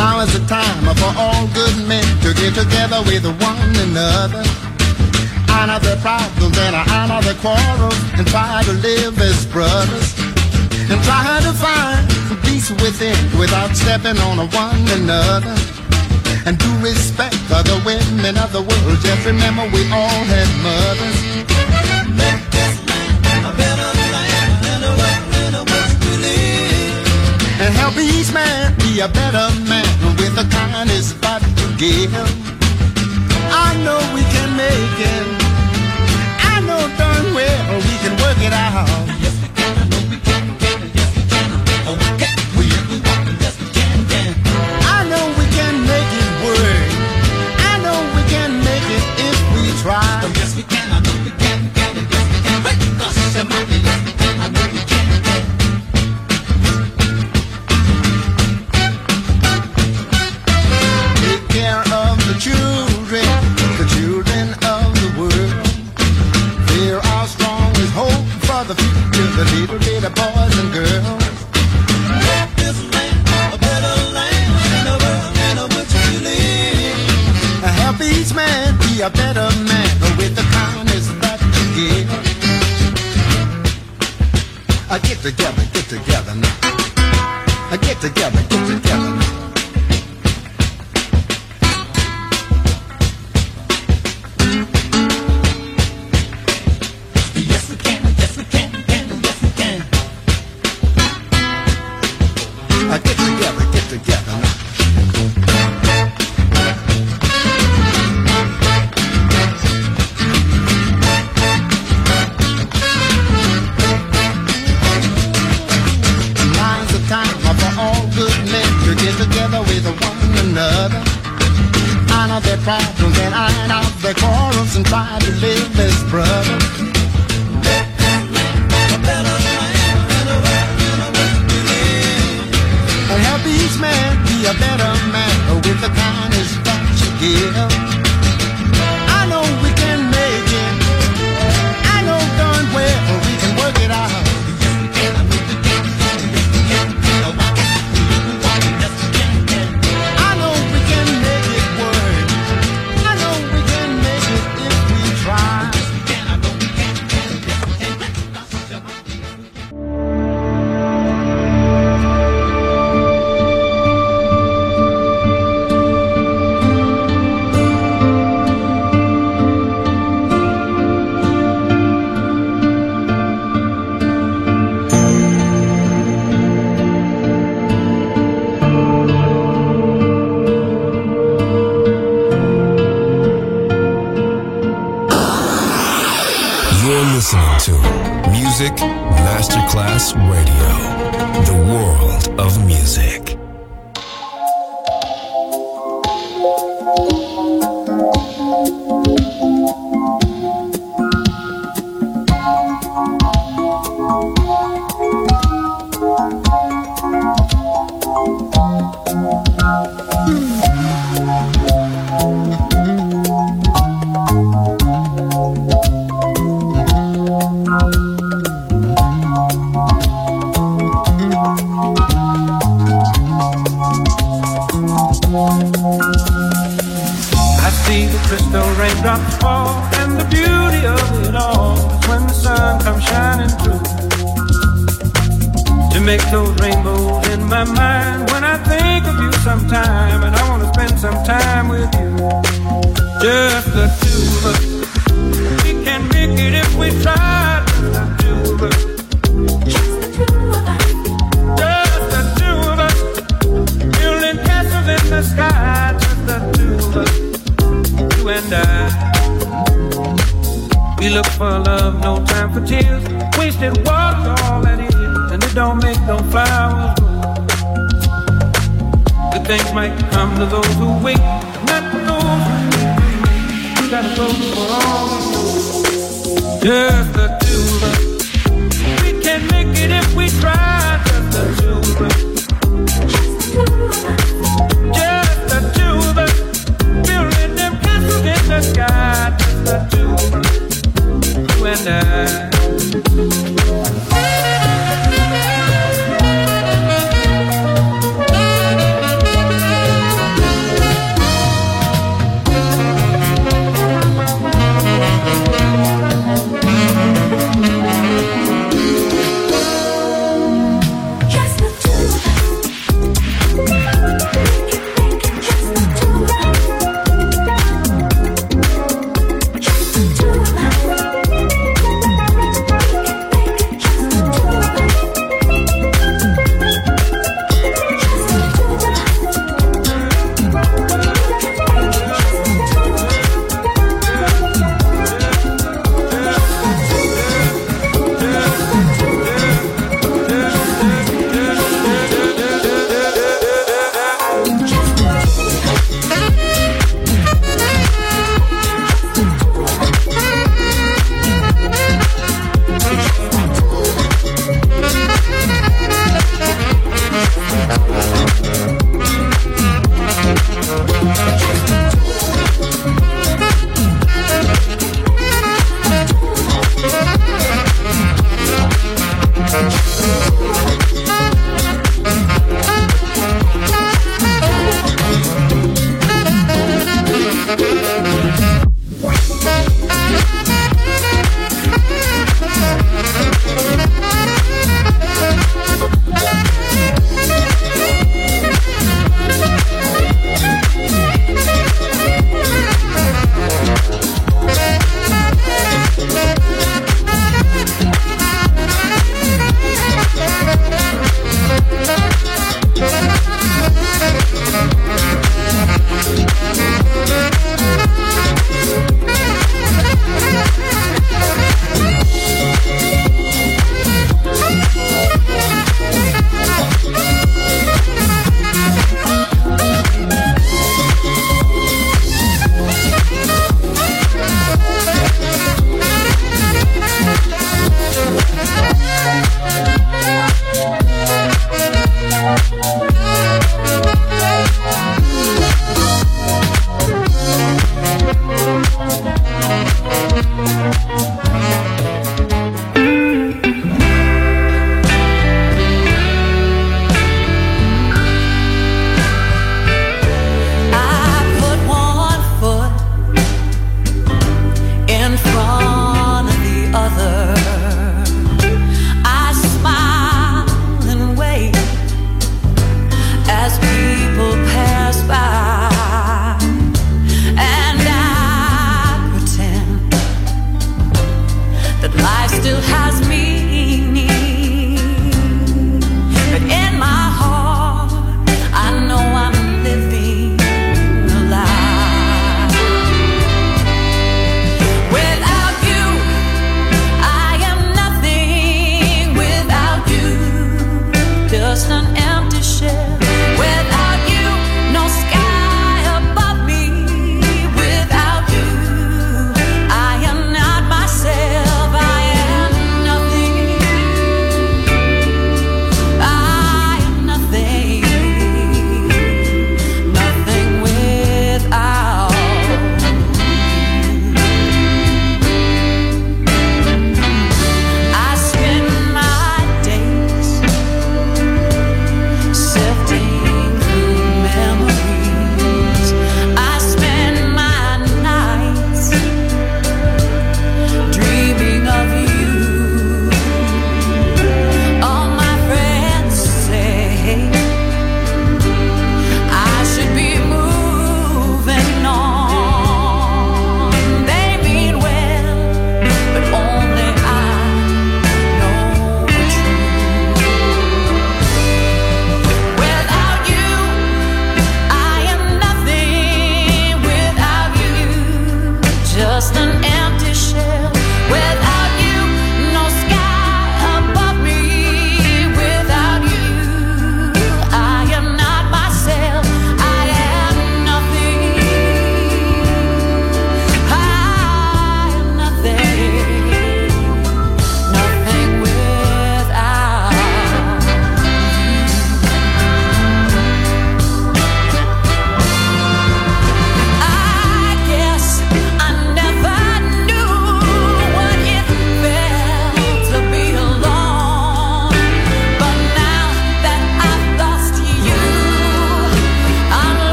Now is the time for all good men to get together with one another. honor their problems and honor their quarrels and try to live as brothers and try to find peace within without stepping on one another and do respect other women of the world. Just remember we all had mothers. This a better and a world a to live. And help each man be a better man with the kindness that to give. I know we can make it. I know darn well we can work it out. little boys and girls. Make this land a better land and a world live. Help each man be a better man with the kindness that you give. Get together, get together now. Get together, get together. together now. Together with one another, honor their pride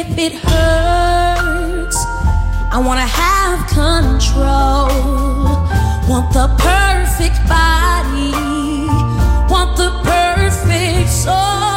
if it hurts. I wanna have control. Want the perfect body. Want the perfect soul.